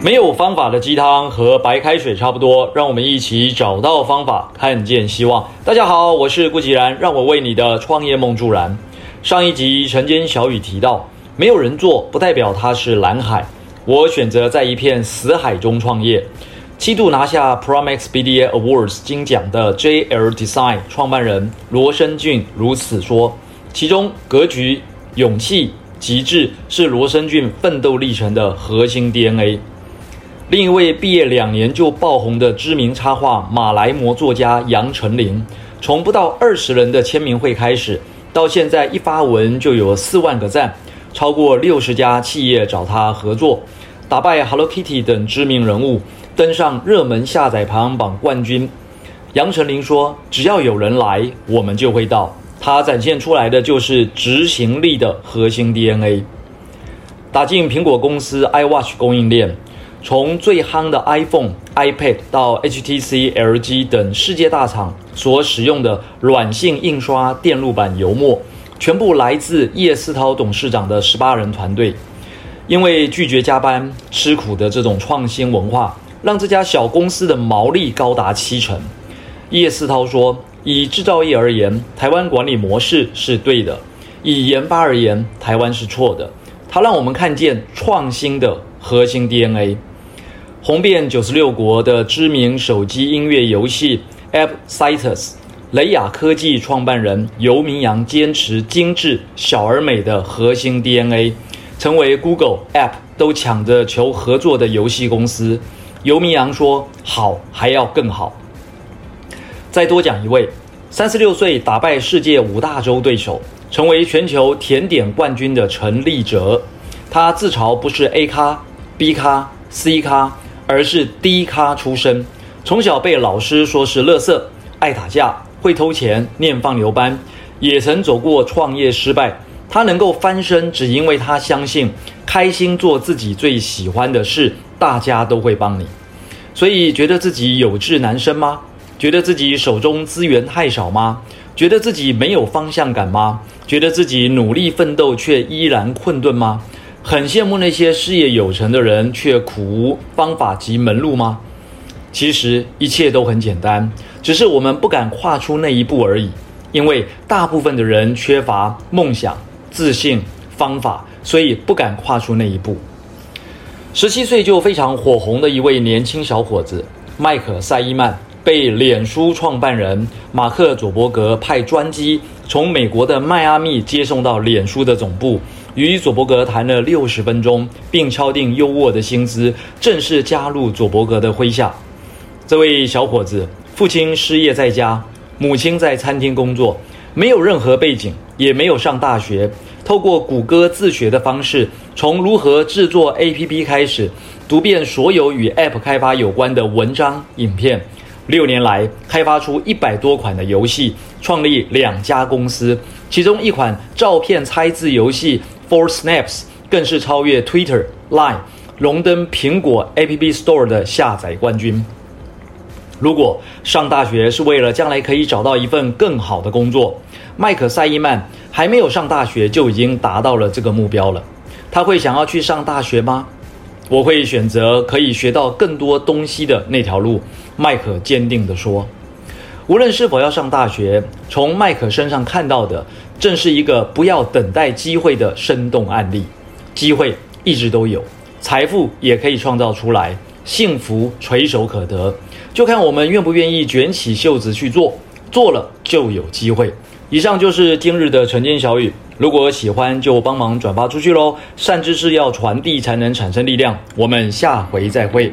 没有方法的鸡汤和白开水差不多，让我们一起找到方法，看见希望。大家好，我是顾吉然，让我为你的创业梦助燃。上一集晨间小雨提到，没有人做不代表它是蓝海，我选择在一片死海中创业。七度拿下 Promex BDA Awards 金奖的 JL Design 创办人罗生俊如此说，其中格局、勇气、极致是罗生俊奋斗历程的核心 DNA。另一位毕业两年就爆红的知名插画马来模作家杨丞琳，从不到二十人的签名会开始，到现在一发文就有四万个赞，超过六十家企业找他合作，打败 Hello Kitty 等知名人物，登上热门下载排行榜冠军。杨丞琳说：“只要有人来，我们就会到。”他展现出来的就是执行力的核心 DNA。打进苹果公司 iWatch 供应链。从最夯的 iPhone、iPad 到 HTC、LG 等世界大厂所使用的软性印刷电路板油墨，全部来自叶世涛董事长的十八人团队。因为拒绝加班、吃苦的这种创新文化，让这家小公司的毛利高达七成。叶世涛说：“以制造业而言，台湾管理模式是对的；以研发而言，台湾是错的。”他让我们看见创新的核心 DNA。红遍九十六国的知名手机音乐游戏 App Citus，雷雅科技创办人游明阳坚持精致小而美的核心 DNA，成为 Google App 都抢着求合作的游戏公司。游明阳说：“好，还要更好。”再多讲一位，三十六岁打败世界五大洲对手，成为全球甜点冠军的陈立哲。他自嘲不是 A 咖、B 咖、C 咖。而是低咖出身，从小被老师说是乐色，爱打架，会偷钱，念放牛班，也曾走过创业失败。他能够翻身，只因为他相信，开心做自己最喜欢的事，大家都会帮你。所以，觉得自己有志难伸吗？觉得自己手中资源太少吗？觉得自己没有方向感吗？觉得自己努力奋斗却依然困顿吗？很羡慕那些事业有成的人，却苦无方法及门路吗？其实一切都很简单，只是我们不敢跨出那一步而已。因为大部分的人缺乏梦想、自信、方法，所以不敢跨出那一步。十七岁就非常火红的一位年轻小伙子麦可赛伊曼，被脸书创办人马克·佐伯格派专机从美国的迈阿密接送到脸书的总部。与佐伯格谈了六十分钟，并敲定优渥的薪资，正式加入佐伯格的麾下。这位小伙子，父亲失业在家，母亲在餐厅工作，没有任何背景，也没有上大学。透过谷歌自学的方式，从如何制作 APP 开始，读遍所有与 App 开发有关的文章、影片。六年来，开发出一百多款的游戏，创立两家公司，其中一款照片猜字游戏。For Snaps 更是超越 Twitter、Line，荣登苹果 App Store 的下载冠军。如果上大学是为了将来可以找到一份更好的工作，麦克赛伊曼还没有上大学就已经达到了这个目标了。他会想要去上大学吗？我会选择可以学到更多东西的那条路。麦可坚定地说。无论是否要上大学，从麦可身上看到的，正是一个不要等待机会的生动案例。机会一直都有，财富也可以创造出来，幸福垂手可得，就看我们愿不愿意卷起袖子去做。做了就有机会。以上就是今日的晨间小语，如果喜欢就帮忙转发出去喽。善知识要传递才能产生力量。我们下回再会。